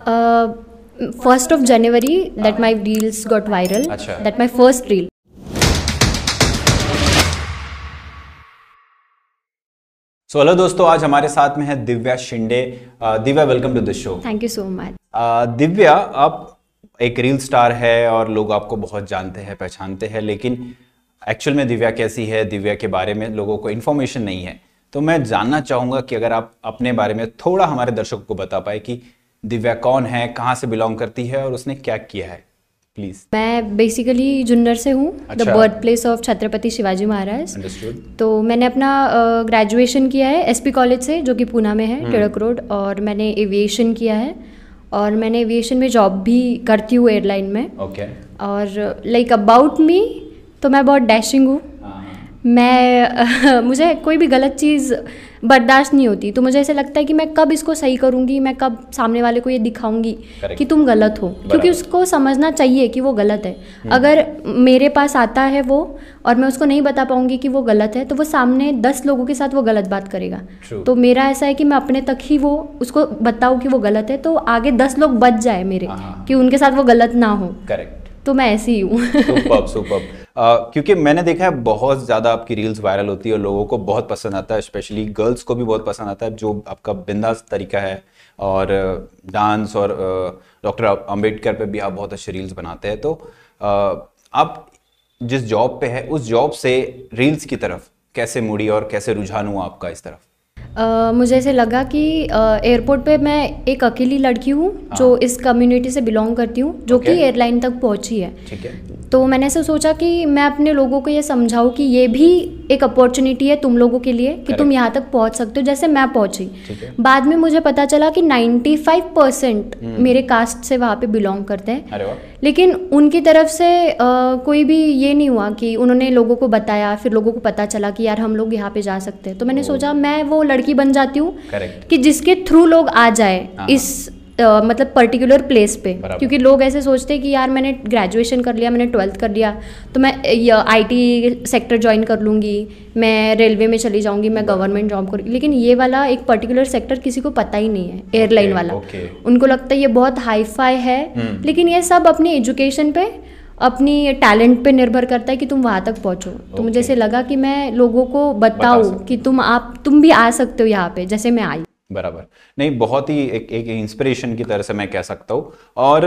First of January that my reels got viral. That my first reel so hello दोस्तों आज हमारे साथ में है Divya Shinde. Uh, Divya welcome to the show thank you so much Divya आप एक reel star है और लोग आपको बहुत जानते हैं पहचानते हैं लेकिन एक्चुअल में दिव्या कैसी है दिव्या के बारे में लोगों को इन्फॉर्मेशन नहीं है। तो मैं जानना चाहूँगा कि अगर आप अपने बारे में थोड़ा हमारे दर्शकों को बता पाए कि दिव्या कौन है कहाँ से बिलोंग करती है और उसने क्या किया है? प्लीज़ मैं बेसिकली जुन्नर से हूँ the. Birth place of Chhatrapati Shivaji Maharaj. तो मैंने अपना ग्रेजुएशन uh, किया है एसपी कॉलेज से जो कि पूना में है टिड़क रोड और मैंने एविएशन किया है। और मैंने एविएशन में जॉब भी करती हूँ एयरलाइन में। ओके और लाइक अबाउट मी तो मैं बहुत डैशिंग हाँ, मैं मुझे कोई भी गलत चीज़ बर्दाश्त नहीं होती। तो मुझे ऐसे लगता है कि मैं कब इसको सही करूँगी मैं कब सामने वाले को ये दिखाऊँगी कि तुम गलत हो। क्योंकि उसको समझना चाहिए कि वो गलत है। अगर मेरे पास आता है वो और मैं उसको नहीं बता पाऊँगी कि वो गलत है तो वो सामने दस लोगों के साथ वो गलत बात करेगा। तो मेरा ऐसा है कि मैं अपने तक ही वो उसको बताऊँ कि वो गलत है तो आगे दस लोग बच जाए मेरे हाँ। कि उनके साथ वो गलत ना हो। करेक्ट तो मैं ऐसी ही हूँ। सुपर्ब क्योंकि मैंने देखा है बहुत ज़्यादा आपकी रील्स वायरल होती है और लोगों को बहुत पसंद आता है स्पेशली गर्ल्स को भी बहुत पसंद आता है, जो आपका बिंदास तरीका है। और डांस और डॉक्टर अंबेडकर पे भी आप बहुत अच्छे रील्स बनाते हैं। तो आप जिस जॉब पे है, उस जॉब से रील्स की तरफ़ कैसे मुड़ी और कैसे रुझान हुआ आपका इस तरफ़? मुझे ऐसे लगा कि एयरपोर्ट पे मैं एक अकेली लड़की हूँ जो इस कम्युनिटी से बिलोंग करती हूँ जो कि एयरलाइन तक पहुँची है। ठीक है। तो मैंने ऐसे सोचा कि मैं अपने लोगों को ये समझाऊँ कि ये भी एक अपॉर्चुनिटी है तुम लोगों के लिए कि तुम यहाँ तक पहुँच सकते हो जैसे मैं पहुँची। बाद में मुझे पता चला कि 95 परसेंट मेरे कास्ट से वहाँ पे बिलोंग करते हैं। लेकिन उनकी तरफ़ से अ, कोई भी ये नहीं हुआ कि उन्होंने लोगों को बताया फिर लोगों को पता चला कि यार हम लोग यहाँ पे जा सकते हैं। तो मैंने सोचा मैं वो लड़की बन जाती हूँ कि जिसके थ्रू लोग आ जाए हाँ। इस अ, मतलब पर्टिकुलर प्लेस पे क्योंकि लोग ऐसे सोचते हैं कि यार मैंने ग्रेजुएशन कर लिया मैंने ट्वेल्थ कर लिया तो मैं आईटी सेक्टर ज्वाइन कर लूँगी मैं रेलवे में चली जाऊँगी मैं गवर्नमेंट जॉब करूँगी लेकिन ये वाला एक पर्टिकुलर सेक्टर किसी को पता ही नहीं है एयरलाइन वाला okay. उनको लगता है ये बहुत हाई फाई है हम्म। लेकिन ये सब अपनी एजुकेशन पे अपनी टैलेंट पे निर्भर करता है कि तुम वहाँ तक पहुँचो। तो मुझे ऐसे लगा कि मैं लोगों को बता बताऊँ कि तुम आप तुम भी आ सकते हो यहाँ पे जैसे मैं आई। बराबर। नहीं बहुत ही एक एक इंस्पिरेशन की तरह से मैं कह सकता हूँ। और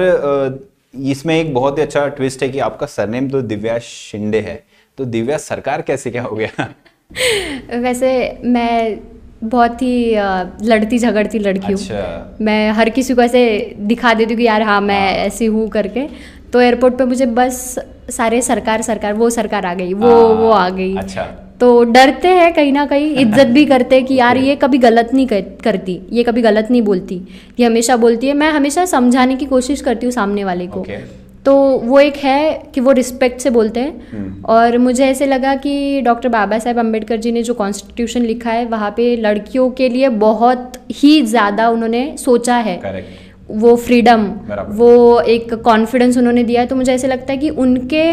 इसमें एक बहुत ही अच्छा ट्विस्ट है कि आपका सरनेम तो दिव्या शिंदे है। तो दिव्या सरकार कैसे क्या हो गया? वैसे मैं बहुत ही लड़ती झगड़ती लड़की अच्छा। हूँ मैं हर किसी को ऐसे दिखा देती हूँ कि यार हाँ मैं हाँ। ऐसी हूँ करके। तो एयरपोर्ट पे मुझे बस सारे सरकार सरकार वो सरकार आ गई वो हाँ, वो आ गई। अच्छा। तो डरते हैं कहीं ना कहीं इज़्ज़त भी करते हैं कि यार ये कभी गलत नहीं करती ये कभी गलत नहीं बोलती ये हमेशा बोलती है। मैं हमेशा समझाने की कोशिश करती हूँ सामने वाले को। तो वो एक है कि वो रिस्पेक्ट से बोलते हैं। हम्म। और मुझे ऐसे लगा कि डॉक्टर बाबा साहेब अंबेडकर जी ने जो कॉन्स्टिट्यूशन लिखा है वहाँ पे लड़कियों के लिए बहुत ही ज़्यादा उन्होंने सोचा है। करेक्ट वो फ्रीडम वो एक कॉन्फिडेंस उन्होंने दिया है। तो मुझे ऐसे लगता है कि उनके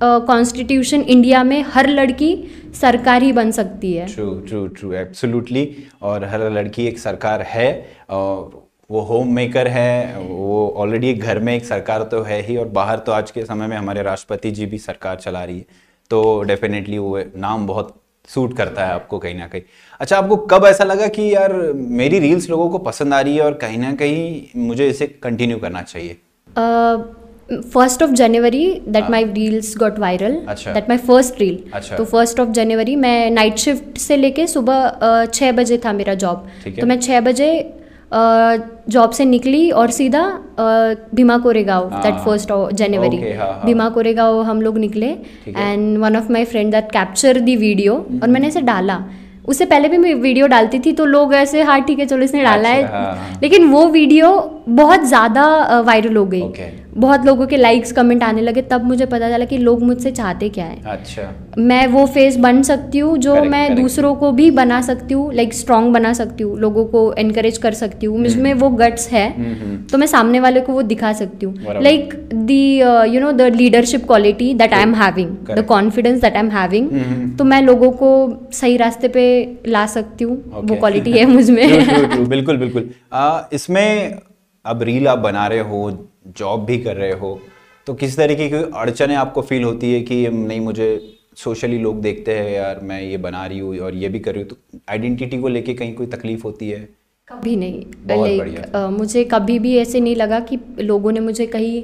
कॉन्स्टिट्यूशन uh, इंडिया में हर लड़की सरकार ही बन सकती है। ट्रू ट्रू ट्रू एब्सोल्युटली और हर लड़की एक सरकार है और वो होम मेकर है वो ऑलरेडी घर में एक सरकार तो है ही और बाहर तो आज के समय में हमारे राष्ट्रपति जी भी सरकार चला रही है। तो डेफिनेटली वो नाम बहुत सूट करता है आपको कहीं ना कहीं। अच्छा आपको कब ऐसा लगा कि यार मेरी रील्स लोगों को पसंद आ रही है और कहीं ना कहीं मुझे इसे कंटिन्यू करना चाहिए? First of January that my reels got viral. That my first reel. तो फ़र्स्ट ऑफ़ जनवरी मैं नाइट शिफ्ट से लेके सुबह uh, छः बजे था मेरा जॉब तो मैं छः बजे जॉब से निकली और सीधा Bhima Koregaon that. First January. Bhima Koregaon हम लोग निकले and one of my friend that capture the video और मैंने इसे डाला उससे पहले भी मैं वीडियो डालती थी तो लोग ऐसे हाँ ठीक है चलो इसने डाला अच्छा, हाँ, है हाँ। लेकिन वो वीडियो बहुत ज़्यादा वायरल हो गई. बहुत लोगों के लाइक्स कमेंट आने लगे तब मुझे पता चला कि लोग मुझसे चाहते क्या है। अच्छा। मैं वो फेस बन सकती हूँ जो Correct, मैं correct. दूसरों को भी बना सकती हूँ लाइक स्ट्रांग बना सकती हूँ लोगों को एनकरेज कर सकती हूँ। मुझमें वो गट्स है हम्म, हम्म। तो मैं सामने वाले को वो दिखा सकती हूँ। Like the you know the leadership quality that I am having the confidence that I am having hmm. तो मैं लोगों को सही रास्ते पे ला सकती हूँ। वो क्वालिटी है मुझमें बिल्कुल बिल्कुल। इसमें अब रील आप बना रहे हो जॉब भी कर रहे हो तो किस तरीके की अड़चने आपको फील होती है कि, नहीं, मुझे सोशली लोग देखते हैं, यार, मैं ये बना रही हूँ और ये भी कर रही हूँ तो आइडेंटिटी को लेके कहीं कोई तकलीफ़ होती है? कभी नहीं। लाइक। मुझे कभी भी ऐसे नहीं लगा कि लोगों ने मुझे कहीं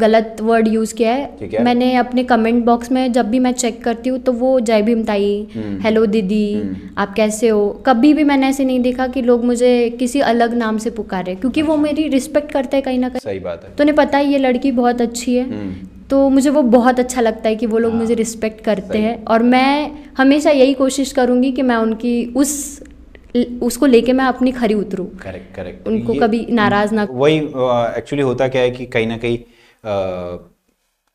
गलत वर्ड यूज़ किया है। है। मैंने अपने कमेंट बॉक्स में जब भी मैं चेक करती हूँ तो वो जय भीम ताई हम्म। हेलो दीदी हम्म। आप कैसे हो? कभी भी मैंने ऐसे नहीं देखा कि लोग मुझे किसी अलग नाम से पुकारे क्योंकि वो मेरी रिस्पेक्ट करते हैं कहीं ना कहीं। सही बात है। तो उन्हें पता है ये लड़की बहुत अच्छी है। हम्म, तो मुझे वो बहुत अच्छा लगता है कि वो लोग हाँ, मुझे रिस्पेक्ट करते हैं। और मैं हमेशा यही कोशिश करूँगी कि मैं उनकी उस उसको लेके मैं अपनी खरी उतरूँ। करेक्ट करेक्ट उनको कभी नाराज़ ना वही एक्चुअली होता क्या है कि कहीं ना कहीं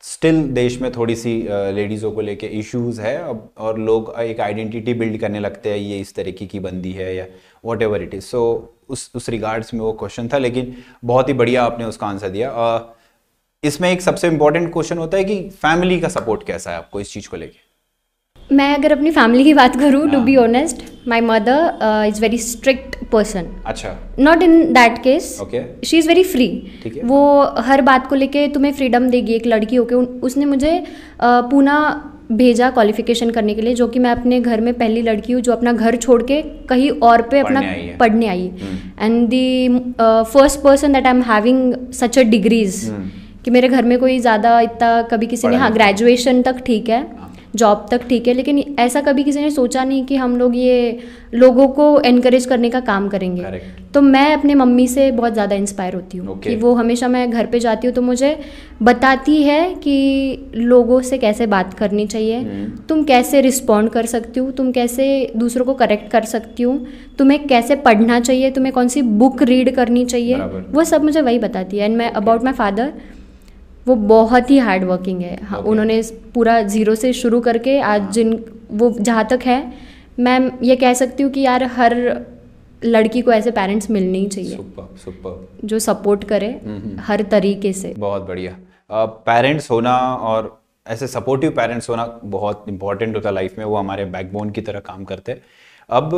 स्टिल देश में थोड़ी सी लेडीज़ों को लेके इश्यूज़ है अब और लोग एक आइडेंटिटी बिल्ड करने लगते हैं ये इस तरीके की बंदी है या whatever it is so उस उस रिगार्ड्स में वो क्वेश्चन था लेकिन बहुत ही बढ़िया आपने उसका आंसर दिया। इसमें एक सबसे इम्पोर्टेंट क्वेश्चन होता है कि फैमिली का सपोर्ट कैसा है आपको इस चीज़ को लेके? मैं अगर अपनी फैमिली की बात करूँ to. Be honest my mother is very strict person अच्छा। Not in that case she is very free वो हर बात को लेके तुम्हें फ्रीडम देगी एक लड़की होके। उसने मुझे अ, पूना भेजा क्वालिफिकेशन करने के लिए जो कि मैं अपने घर में पहली लड़की हूँ जो अपना घर छोड़ के कहीं और पे अपना पढ़ने आई। And the first person that I am having such a degrees. कि मेरे घर में कोई ज़्यादा इतना कभी किसी ने हाँ ग्रेजुएशन तक ठीक है। हाँ। जॉब तक ठीक है लेकिन ऐसा कभी किसी ने सोचा नहीं कि हम लोग ये लोगों को एनकरेज करने का काम करेंगे Correct. तो मैं अपने मम्मी से बहुत ज़्यादा इंस्पायर होती हूँ Okay. कि वो हमेशा मैं घर पे जाती हूँ तो मुझे बताती है कि लोगों से कैसे बात करनी चाहिए हम्म। तुम कैसे रिस्पॉन्ड कर सकती हो तुम कैसे दूसरों को करेक्ट कर सकती हो तुम्हें कैसे पढ़ना चाहिए तुम्हें कौन सी बुक रीड करनी चाहिए बराबर। वो सब मुझे वही बताती है एंड मैं अबाउट माई फादर वो बहुत ही हार्ड वर्किंग है। हाँ, Okay. उन्होंने पूरा ज़ीरो से शुरू करके आज जिन वो जहाँ तक है मैं ये कह सकती हूँ कि यार हर लड़की को ऐसे पेरेंट्स मिलने ही चाहिए। सुपर सुपर जो सपोर्ट करे हम्म। हर तरीके से। बहुत बढ़िया। पेरेंट्स होना और ऐसे सपोर्टिव पेरेंट्स होना बहुत इंपॉर्टेंट होता है लाइफ में। वो हमारे बैकबोन की तरह काम करते। हैं अब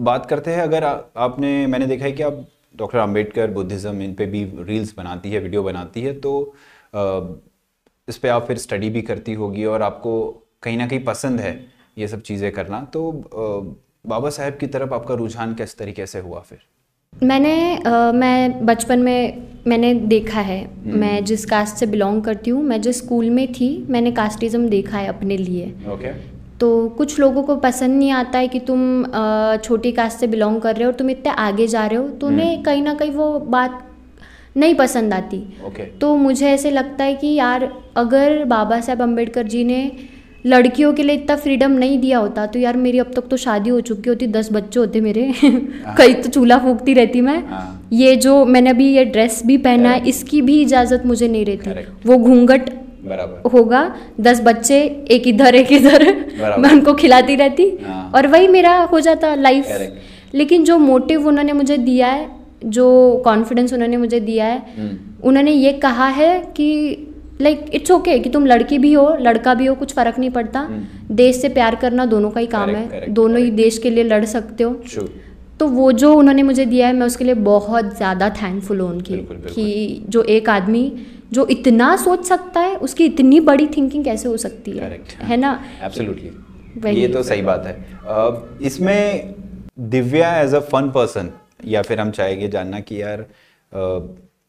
बात करते हैं अगर आ, आपने मैंने देखा है कि आप डॉक्टर अंबेडकर बुद्धिज़्म इन पे भी रील्स बनाती है वीडियो बनाती है तो इस पे आप फिर स्टडी भी करती होगी और आपको कहीं ना कहीं पसंद है ये सब चीज़ें करना। तो बाबा साहेब की तरफ़ आपका रुझान किस तरीके से हुआ फिर? मैंने अ, मैं बचपन में मैंने देखा है। हम्म। मैं जिस कास्ट से बिलोंग करती हूँ मैं जिस स्कूल में थी मैंने कास्टिज़म देखा है अपने लिए। ओके तो कुछ लोगों को पसंद नहीं आता है कि तुम छोटी कास्ट से बिलोंग कर रहे हो और तुम इतने आगे जा रहे हो तो हम्म। उन्हें कहीं ना कहीं वो बात नहीं पसंद आती। ओके तो मुझे ऐसे लगता है कि यार अगर बाबा साहब अंबेडकर जी ने लड़कियों के लिए इतना फ्रीडम नहीं दिया होता तो यार मेरी अब तक तो शादी हो चुकी होती दस बच्चे होते मेरे। कहीं तो चूल्हा फूकती रहती मैं। हाँ। ये जो मैंने अभी ये ड्रेस भी पहना है इसकी भी इजाज़त मुझे नहीं रहती। वो घूंघट बराबर। होगा दस बच्चे एक इधर एक इधर। मैं उनको खिलाती रहती। हाँ। और वही मेरा हो जाता लाइफ लेकिन जो मोटिव उन्होंने मुझे दिया है जो कॉन्फिडेंस उन्होंने मुझे दिया है हम्म, उन्होंने ये कहा है कि लाइक इट्स ओके कि तुम लड़की भी हो लड़का भी हो कुछ फ़र्क नहीं पड़ता। हम्म। देश से प्यार करना दोनों का ही काम Correct, है। correct, दोनों ही देश के लिए लड़ सकते हो। True. तो वो जो उन्होंने मुझे दिया है मैं उसके लिए बहुत ज़्यादा थैंकफुल हूँ उनकी बिल्कुल, बिल्कुल। कि जो एक आदमी जो इतना सोच सकता है उसकी इतनी बड़ी थिंकिंग कैसे हो सकती है? Correct. है ना? एब्सोल्युटली ये तो सही बात है। इसमें Divya as a fun person या फिर हम चाहेंगे जानना कि यार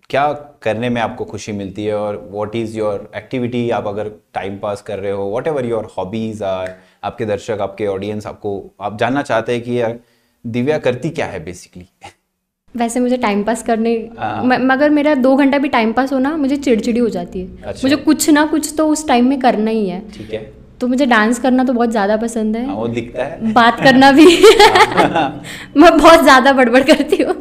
क्या करने में आपको खुशी मिलती है और व्हाट इज़ योर एक्टिविटी आप अगर टाइम पास कर रहे हो whatever your hobbies are आपके दर्शक आपके ऑडियंस आपको आप जानना चाहते हैं कि यार दिव्या करती क्या है बेसिकली वैसे मुझे टाइम पास करने हाँ। म- मगर मेरा दो घंटा भी टाइम पास होना मुझे चिड़चिड़ी हो जाती है। अच्छा। मुझे कुछ ना कुछ तो उस टाइम में करना ही है। ठीक है। तो मुझे डांस करना तो बहुत ज़्यादा पसंद हाँ, है वो दिखता है। बात करना भी। मैं बहुत ज़्यादा बड़बड़ करती हूँ।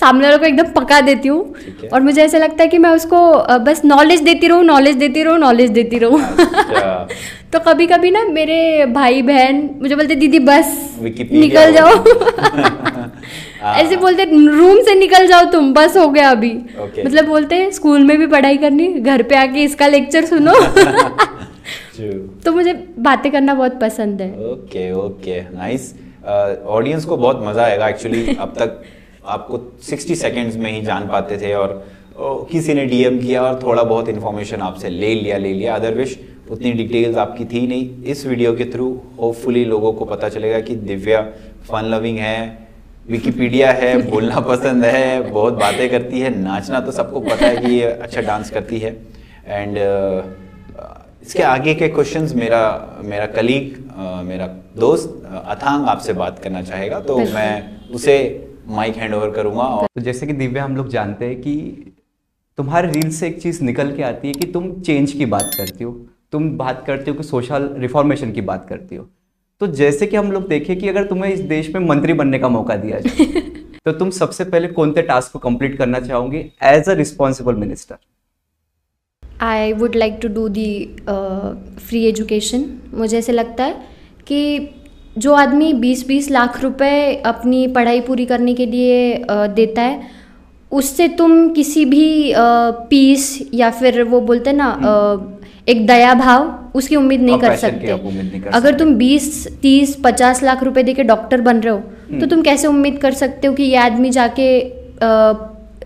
सामने वाले को एकदम पका देती हूँ। और मुझे ऐसा लगता है कि मैं उसको बस नॉलेज देती रहूँ नॉलेज देती रहूँ नॉलेज देती रहूँ। अच्छा। तो कभी कभी ना मेरे भाई बहन मुझे बोलते दीदी बस निकल जाओ। हाँ। ऐसे बोलते रूम से निकल जाओ तुम बस हो गया अभी। मतलब बोलते स्कूल में भी पढ़ाई करनी घर पे आके इसका लेक्चर सुनो. तो मुझे बातें करना बहुत पसंद है। ओके ओके नाइस ऑडियंस को बहुत मज़ा आएगा एक्चुअली अब तक आपको 60 सेकंड्स में ही जान पाते थे और ओ, किसी ने डीएम किया और थोड़ा बहुत इन्फॉर्मेशन आपसे ले लिया ले लिया। अदरविश उतनी डिटेल्स आपकी थी नहीं। इस वीडियो के थ्रू होपफुली लोगों को पता चलेगा कि दिव्या फन लविंग है विकीपीडिया है बोलना पसंद है बहुत बातें करती है नाचना तो सबको पता है कि ये अच्छा डांस करती है। एंड इसके आगे के क्वेश्चंस मेरा मेरा कलीग मेरा दोस्त अथांग आपसे बात करना चाहेगा तो मैं उसे माइक हैंड ओवर करूँगा और तो जैसे कि दिव्या हम लोग जानते हैं कि तुम्हारे रील से एक चीज़ निकल के आती है कि तुम चेंज की बात करती हो। तुम बात करते हो कि सोशल रिफॉर्मेशन की बात करती हो। तो जैसे कि हम लोग देखें कि अगर तुम्हें इस देश में मंत्री बनने का मौका दिया जाए तो तुम सबसे पहले कौन से टास्क को कंप्लीट करना चाहोगे? As a responsible minister I would like to do the free education मुझे ऐसे लगता है कि जो आदमी 20-20 लाख रुपए अपनी पढ़ाई पूरी करने के लिए uh, देता है उससे तुम किसी भी पीस या फिर वो बोलते हैं ना uh, एक दया भाव उसकी उम्मीद नहीं कर सकते। नहीं कर अगर तुम 20, 30, 50 लाख रुपए देके डॉक्टर बन रहे हो तो हम्म। तुम कैसे उम्मीद कर सकते हो कि ये आदमी जाके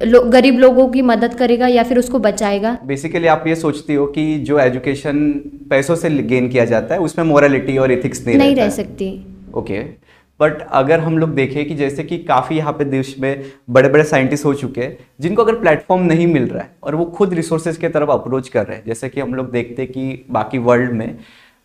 लो, गरीब लोगों की मदद करेगा या फिर उसको बचाएगा? बेसिकली आप ये सोचती हो कि जो एजुकेशन पैसों से गेन किया जाता है उसमें मोरालिटी और इथिक्स नहीं, नहीं रह सकती। Okay okay. बट अगर हम लोग देखें कि जैसे कि काफ़ी यहाँ पे देश में बड़े बड़े साइंटिस्ट हो चुके हैं जिनको अगर प्लेटफॉर्म नहीं मिल रहा है और वो खुद रिसोर्सेज के तरफ़ अप्रोच कर रहे हैं जैसे कि हम लोग देखते हैं कि बाकी वर्ल्ड में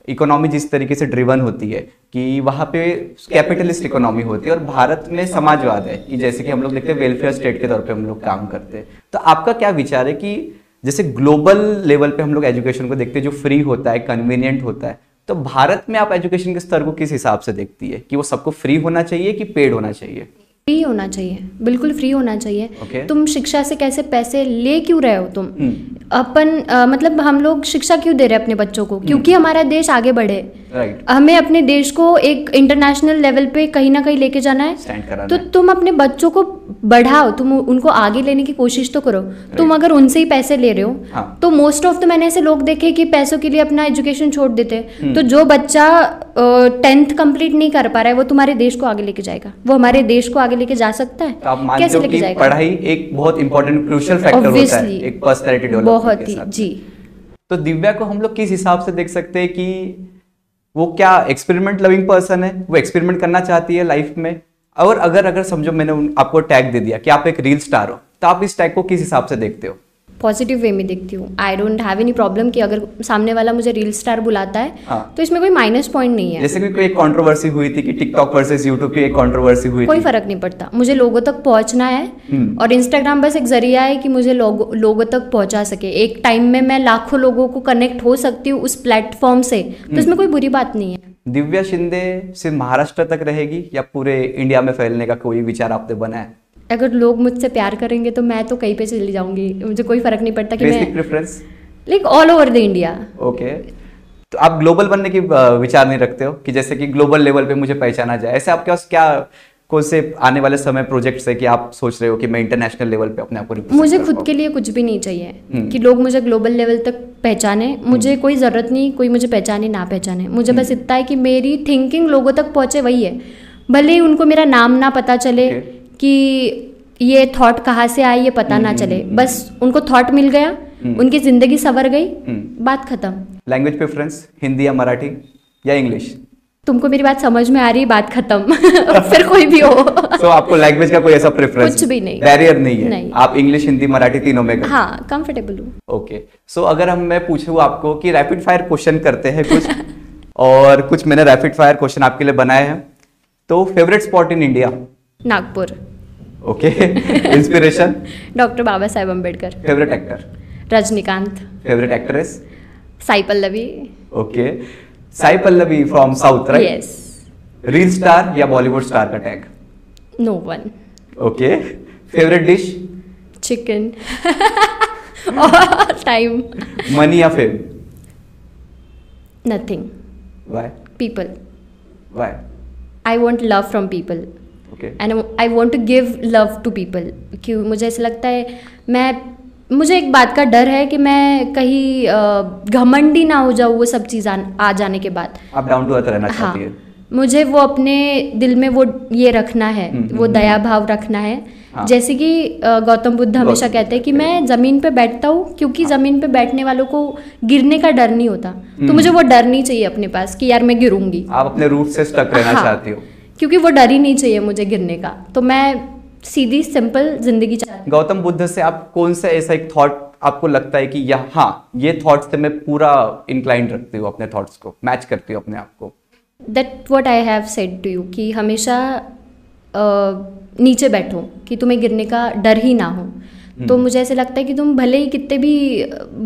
इकोनॉमी जिस तरीके से ड्रिवन होती है, कि वहाँ पे कैपिटलिस्ट इकोनॉमी होती है और भारत में समाजवाद है, कि जैसे कि हम लोग देखते हैं वेलफेयर स्टेट के तौर पे हम लोग काम करते हैं। तो आपका क्या विचार है कि जैसे ग्लोबल लेवल पे हम लोग एजुकेशन को देखते हैं, जो फ्री होता है कन्वीनियंट होता है तो भारत में आप एजुकेशन के स्तर को किस हिसाब से देखती है? कि वो सबको फ्री होना चाहिए कि पेड होना चाहिए? फ्री होना चाहिए बिल्कुल फ्री होना चाहिए okay. तुम शिक्षा से कैसे पैसे ले क्यों रहे हो तुम hmm. अपन आ, मतलब हम लोग शिक्षा क्यों दे रहे हैं अपने बच्चों को क्योंकि हम्म। हमारा देश आगे बढ़े right. हमें अपने देश को एक इंटरनेशनल लेवल पे कहीं ना कहीं लेके जाना है। तो तुम अपने बच्चों को बढ़ाओ तुम उनको आगे लेने की कोशिश तो करो। Right. तुम अगर उनसे ही पैसे ले रहे हो हाँ. तो मोस्ट ऑफ़ द मैंने ऐसे लोग देखे कि पैसों के लिए अपना एजुकेशन छोड़ देते। हम्म। तो जो बच्चा टेंथ कंप्लीट नहीं कर पा रहा है वो तुम्हारे देश को आगे लेके जाएगा। वो हमारे देश को आगे लेके जा सकता है। तो कैसे लेके जाएगा? पढ़ाई एक बहुत इंपॉर्टेंट क्रूशल फैक्टर होता है एक पर्सनैलिटी डेवलपमेंट बहुत ही जी। तो दिव्या को हम लोग किस हिसाब से देख सकते हैं कि वो क्या एक्सपेरिमेंट लविंग पर्सन है? वो एक्सपेरिमेंट करना चाहती है लाइफ में? और अगर अगर समझो मैंने आपको टैग दे दिया कि आप एक रील स्टार हो तो आप इस टैग को किस हिसाब से देखते हो? पॉजिटिव वे में देखती हूँ। I don't have any problem कि अगर सामने वाला मुझे रील स्टार बुलाता है हाँ. तो इसमें कोई माइनस पॉइंट नहीं है। जैसे कि कोई कंट्रोवर्सी हुई थी कि टिकटॉक वर्सेस यूट्यूब की एक कंट्रोवर्सी हुई कोई फ़र्क नहीं पड़ता। मुझे लोगों तक पहुँचना है हम्म। और इंस्टाग्राम बस एक ज़रिया है कि मुझे लोगों लोगों तक पहुँचा सके। एक टाइम में मैं लाखों लोगों को कनेक्ट हो सकती हूँ उस प्लेटफॉर्म से। तो इसमें कोई बुरी बात नहीं है। दिव्या शिंदे सिर्फ़ महाराष्ट्र तक रहेगी या पूरे इंडिया में फैलने का कोई विचार आपने बनाया? अगर लोग मुझसे प्यार करेंगे तो मैं तो कहीं पे चली जाऊँगी। मुझे कोई फ़र्क नहीं पड़ता कि मैं preference like all over the India okay तो आप ग्लोबल बनने की विचार नहीं रखते हो? कि जैसे कि ग्लोबल लेवल पे मुझे पहचाना जाए। ऐसे आपके पास क्या कौन से आने वाले समय प्रोजेक्ट्स है कि आप सोच रहे हो कि मैं इंटरनेशनल लेवल पे अपने आप को मुझे खुद के लिए कुछ भी नहीं चाहिए। हम्म। कि लोग मुझे ग्लोबल लेवल तक पहचाने। मुझे हम्म। कोई ज़रूरत नहीं कोई मुझे पहचाने ना पहचाने। मुझे बस हम्म। इतना है कि मेरी थिंकिंग लोगों तक पहुँचे वही है। भले ही उनको मेरा नाम ना पता चले कि ये थॉट कहाँ से आए ये पता ना चले। बस उनको थॉट मिल गया उनकी ज़िंदगी सवर गई बात खत्म। लैंग्वेज प्रेफरेंस हिंदी या मराठी या इंग्लिश तुमको मेरी बात समझ में आ रही बात खत्म। फिर कोई भी हो। तो so, आपको लैंग्वेज का कोई ऐसा प्रेफरेंस कुछ भी नहीं। बैरियर नहीं है? नहीं. आप इंग्लिश हिंदी मराठी तीनों में हाँ कंफर्टेबल हूँ। ओके सो अगर हम मैं पूछूँ आपको कि रैपिड फायर क्वेश्चन करते हैं कुछ और कुछ मैंने रैपिड फायर क्वेश्चन आपके लिए बनाए हैं तो favourite spot in India Nagpur. Okay inspiration doctor Baba Saheb Ambedkar favourite actor Rajinikanth favourite actress Sai Pallavi okay Sai Pallavi from south right yes reel star या बॉलीवुड स्टार का tag no one okay favourite dish chicken time money या fame nothing why people why I want love from people and I want to give love to people क्यों? मुझे ऐसा लगता है मैं मुझे एक बात का डर है कि मैं कहीं घमंडी ना हो जाऊँ वो सब चीज़ आ जाने के बाद। आप डाउन टू अर्थ रहना हाँ, चाहती है? मुझे वो अपने दिल में वो ये रखना है हम्म, वो हम्म, दया भाव रखना है। हाँ। जैसे कि गौतम बुद्ध हमेशा कहते हैं कि मैं ज़मीन पे बैठता हूँ क्योंकि हाँ। ज़मीन पे बैठने वालों को गिरने का डर नहीं होता। हम्म। तो मुझे वो डर नहीं चाहिए अपने पास कि यार मैं गिरूँगी। आप अपने रूट से स्टक रहना हाँ, चाहती हो। क्योंकि वो डर ही नहीं चाहिए मुझे गिरने का। तो मैं सीधी सिंपल ज़िंदगी चाहती गौतम बुद्ध से आप कौन सा ऐसा एक थॉट आपको लगता है कि यह हाँ ये थॉट से मैं पूरा इंक्लाइंड रखती हूँ अपने थॉट्स को मैच करती हूँ अपने आप को। That what I have said to you कि हमेशा अ, नीचे बैठो कि तुम्हें गिरने का डर ही ना हो। तो मुझे ऐसे लगता है कि तुम भले ही कितने भी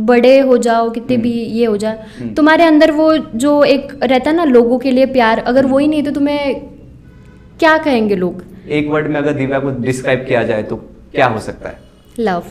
बड़े हो जाओ कितने भी ये हो जाए तुम्हारे अंदर वो जो एक रहता है ना लोगों के लिए प्यार अगर वो ही नहीं तो तुम्हें क्या कहेंगे लोग? एक वर्ड में अगर दिव्या को डिस्क्राइब किया जाए तो क्या हो सकता है? Love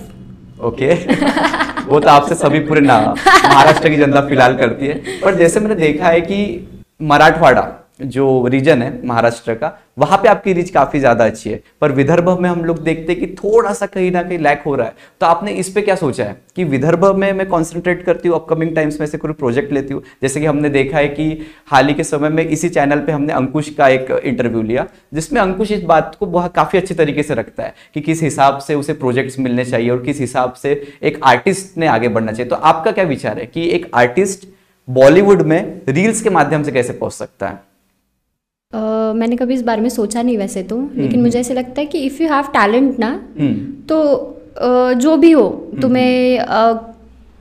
okay okay. वो तो आपसे सभी पूरे ना महाराष्ट्र की जनता फ़िलहाल करती है। पर जैसे मैंने देखा है कि मराठवाड़ा जो रीजन है महाराष्ट्र का, वहाँ पे आपकी रीच काफ़ी ज़्यादा अच्छी है। पर विदर्भ में हम लोग देखते हैं कि थोड़ा सा कहीं ना कहीं लैक हो रहा है। तो आपने इस पे क्या सोचा है? कि विदर्भ में मैं कॉन्सेंट्रेट करती हूँ अपकमिंग टाइम्स में से कोई प्रोजेक्ट लेती हूँ। जैसे कि हमने देखा है कि हाल ही के समय में इसी चैनल पर हमने अंकुश का एक इंटरव्यू लिया, जिसमें अंकुश इस बात को बहुत काफ़ी अच्छी तरीके से रखता है कि किस हिसाब से उसे प्रोजेक्ट्स मिलने चाहिए और किस हिसाब से एक आर्टिस्ट ने आगे बढ़ना चाहिए। तो आपका क्या विचार है कि एक आर्टिस्ट बॉलीवुड में रील्स के माध्यम से कैसे पहुँच सकता है? अ, मैंने कभी इस बारे में सोचा नहीं वैसे तो लेकिन मुझे ऐसे लगता है कि इफ़ यू हैव टैलेंट ना हम्म। तो uh, जो भी हो तुम्हें अ,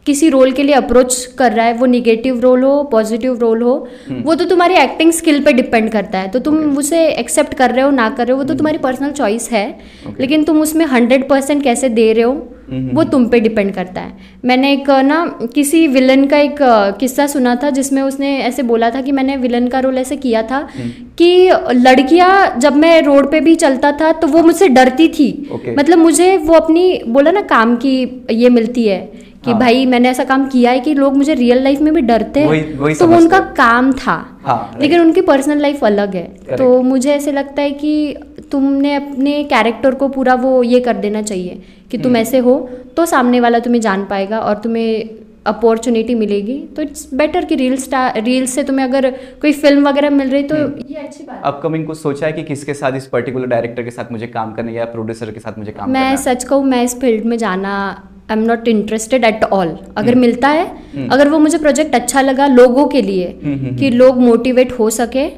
किसी रोल के लिए अप्रोच कर रहा है वो निगेटिव रोल हो पॉजिटिव रोल हो वो तो तुम्हारी एक्टिंग स्किल पे डिपेंड करता है। तो तुम okay. उसे एक्सेप्ट कर रहे हो ना कर रहे हो वो तो तुम्हारी पर्सनल चॉइस है। Okay. लेकिन तुम उसमें हंड्रेड परसेंट कैसे दे रहे हो वो तुम पे डिपेंड करता है। मैंने एक ना किसी विलन का एक किस्सा सुना था जिसमें उसने ऐसे बोला था कि मैंने विलन का रोल ऐसे किया था कि लड़कियाँ जब मैं रोड पे भी चलता था तो वो मुझसे डरती थी। Okay. मतलब मुझे वो अपनी बोला ना काम की ये मिलती है। कि हाँ। भाई मैंने ऐसा काम किया है कि लोग मुझे रियल लाइफ में भी डरते हैं तो वो उनका काम था हाँ, लेकिन उनकी पर्सनल लाइफ अलग है Correct. तो मुझे ऐसे लगता है कि तुमने अपने कैरेक्टर को पूरा वो ये कर देना चाहिए कि हम्म। तुम ऐसे हो तो सामने वाला तुम्हें जान पाएगा और तुम्हें अपॉर्चुनिटी मिलेगी तो इट्स बेटर कि रील स्टार रील से तुम्हें अगर कोई फ़िल्म वगैरह मिल रही तो हम्म। ये अच्छी बात अपकमिंग कुछ सोचा है कि किसके साथ इस पर्टिकुलर डायरेक्टर के साथ मुझे काम करना या प्रोड्यूसर के साथ मुझे काम करना मैं सच कहूँ मैं इस फ़ील्ड में जाना I am not interested at all. अगर मिलता है अगर वो मुझे प्रोजेक्ट अच्छा लगा लोगों के लिए हम्म, कि लोग मोटिवेट हो सके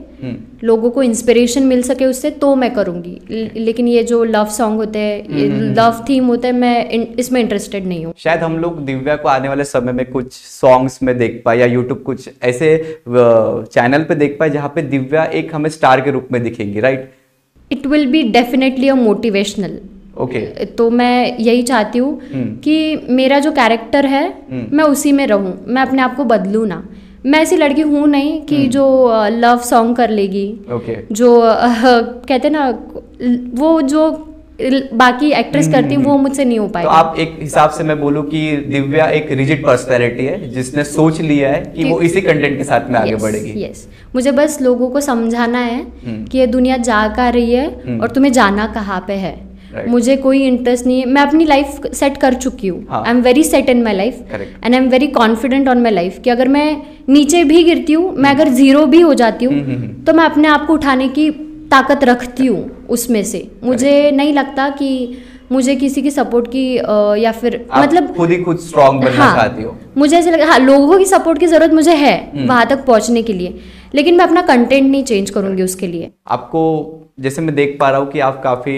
लोगों को इंस्पिरेशन मिल सके उससे तो मैं करूँगी। लेकिन ये जो लव सॉन्ग होते हैं लव थीम होते हैं मैं इसमें इंटरेस्टेड नहीं हूँ। शायद हम लोग दिव्या को आने वाले समय में कुछ सॉन्ग्स में देख पाए या यूट्यूब कुछ ऐसे चैनल पे देख पाए जहाँ पे दिव्या एक हमें स्टार के रूप में दिखेंगी right it will be definitely a motivational okay okay. तो मैं यही चाहती हूँ हम्म। कि मेरा जो कैरेक्टर है हम्म। मैं उसी में रहूँ मैं अपने आप को बदलूँ ना मैं ऐसी लड़की हूँ नहीं हम्म। कि जो लव सॉन्ग कर लेगी ओके जो कहते ना वो जो बाकी एक्ट्रेस करती हैं वो मुझसे नहीं हो हम्म, तो आप एक हिसाब से मैं बोलूँ कि दिव्या एक रिजिड पर्सनैलिटी है जिसने सोच लिया है कि वो इसी कंटेंट के साथ में आगे बढ़ेगी यस मुझे बस लोगों को समझाना है हम्म। कि ये दुनिया जा कर रही है हम्म। और तुम्हें जाना कहाँ पे है Right. मुझे कोई इंटरेस्ट नहीं है। मैं अपनी लाइफ सेट कर चुकी हूँ। हाँ। I am very set in my life and I am very confident on my life कि अगर मैं नीचे भी गिरती हूँ मैं अगर ज़ीरो भी हो जाती हम्म, हम्म, हूँ हम्म। तो मैं अपने आप को उठाने की ताकत रखती हूँ उसमें से। मुझे नहीं लगता कि मुझे किसी की सपोर्ट की अ, या फिर मतलब खुद ही खुद स्ट्रांग बनना हाँ, चाहती हो। मुझे ऐसे लगा हाँ लोगों की सपोर्ट की ज़रूरत मुझे है हम्म। वहाँ तक पहुँचने के लिए। लेकिन मैं अपना कंटेंट नहीं चेंज करूँगी उसके लिए। आपको जैसे मैं देख पा रहा हूँ कि आप काफ़ी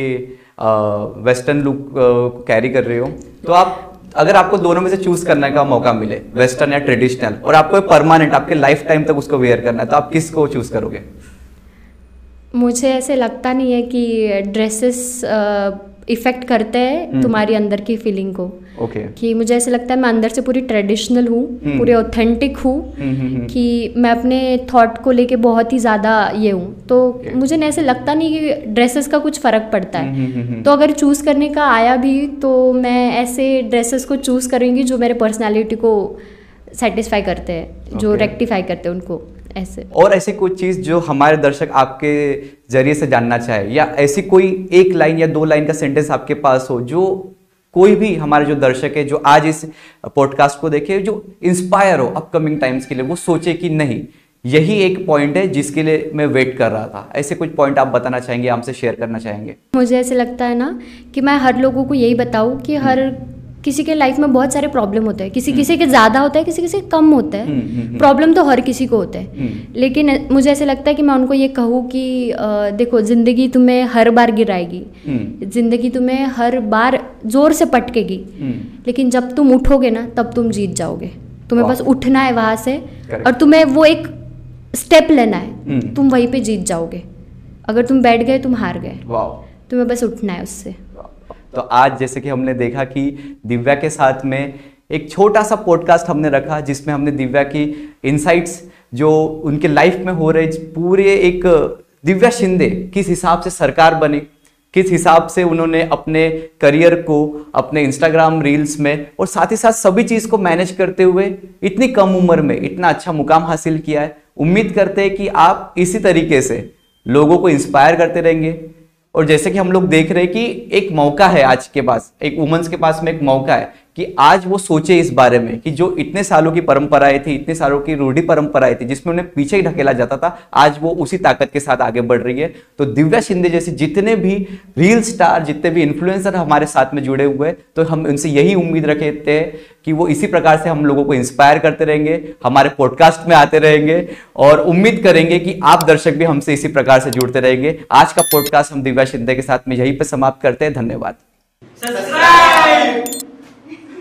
वेस्टर्न लुक को कैरी कर रहे हो। तो आप अगर आपको दोनों में से चूज़ करने का मौका मिले वेस्टर्न या ट्रेडिशनल और आपको परमानेंट आपके लाइफ टाइम तक उसको वेयर करना है तो आप किसको चूज़ करोगे? मुझे ऐसे लगता नहीं है कि ड्रेसेस इफ़ेक्ट करते हैं हम्म। तुम्हारी अंदर की फीलिंग को। ओके कि मुझे ऐसे लगता है मैं अंदर से पूरी ट्रेडिशनल हूँ हम्म। पूरे ऑथेंटिक हूँ हम्म, हम्म। कि मैं अपने थॉट को लेके बहुत ही ज़्यादा ये हूँ तो Okay. मुझे ऐसे लगता नहीं कि ड्रेसेस का कुछ फ़र्क पड़ता है तो अगर चूज़ करने का आया भी तो मैं ऐसे ड्रेसेस को चूज़ करूँगी जो मेरे पर्सनालिटी को सेटिस्फाई करते हैं जो रेक्टिफाई करते हैं उनको ऐसे और ऐसी कोई चीज़ जो हमारे दर्शक आपके ज़रिए से जानना चाहे या ऐसी कोई एक लाइन या दो लाइन का सेंटेंस आपके पास हो जो कोई भी हमारे जो दर्शक है, जो आज इस पॉडकास्ट को देखे, जो इंस्पायर हो अपकमिंग टाइम्स के लिए, वो सोचे कि नहीं, यही एक पॉइंट है जिसके लिए मैं वेट कर रहा था। ऐसे कुछ पॉइंट आप बताना चाहेंगे हमसे शेयर करना चाहेंगे? मुझे ऐसे लगता है ना कि मैं हर लोगों को यही बताऊँ कि हर किसी के लाइफ में बहुत सारे प्रॉब्लम होते हैं। किसी किसी के ज़्यादा होता है किसी किसी के कम होता हम्म, हम्म, हम्म। है प्रॉब्लम तो हर किसी को होता है। हम्म। लेकिन मुझे ऐसे लगता है कि मैं उनको ये कहूँ कि देखो ज़िंदगी तुम्हें हर बार गिराएगी। हम्म, ज़िंदगी तुम्हें हर बार ज़ोर से पटकेगी। हम्म, लेकिन जब तुम उठोगे ना तब तुम जीत जाओगे। तुम्हें बस उठना है वहाँ से और तुम्हें वो एक स्टेप लेना है। हम्म। तुम वहीं पे जीत जाओगे। अगर तुम बैठ गए तुम हार गए। तुम्हें बस उठना है उससे। तो आज जैसे कि हमने देखा कि दिव्या के साथ में एक छोटा सा पॉडकास्ट हमने रखा, जिसमें हमने दिव्या की इनसाइट्स जो उनके लाइफ में हो रहे, पूरे एक दिव्या शिंदे किस हिसाब से सरकार बने, किस हिसाब से उन्होंने अपने करियर को, अपने इंस्टाग्राम रील्स में और साथ ही साथ सभी चीज़ को मैनेज करते हुए इतनी कम उम्र में इतना अच्छा मुकाम हासिल किया है। उम्मीद करते हैं कि आप इसी तरीके से लोगों को इंस्पायर करते रहेंगे। और जैसे कि हम लोग देख रहे हैं कि एक मौका है आज के पास, एक वुमेंस के पास में एक मौका है। कि आज वो सोचे इस बारे में कि जो इतने सालों की परंपराएँ थी, इतने सालों की रूढ़ी परंपराएँ थी, जिसमें उन्हें पीछे ही ढकेला जाता था, आज वो उसी ताकत के साथ आगे बढ़ रही है। तो दिव्या शिंदे जैसे जितने भी रील स्टार जितने भी इन्फ्लुएंसर हमारे साथ में जुड़े हुए हैं तो हम उनसे यही उम्मीद रखते हैं कि वो इसी प्रकार से हम लोगों को इंस्पायर करते रहेंगे, हमारे पॉडकास्ट में आते रहेंगे और उम्मीद करेंगे कि आप दर्शक भी हमसे इसी प्रकार से जुड़ते रहेंगे। आज का पॉडकास्ट हम दिव्या शिंदे के साथ में यहीं पर समाप्त करते हैं। धन्यवाद।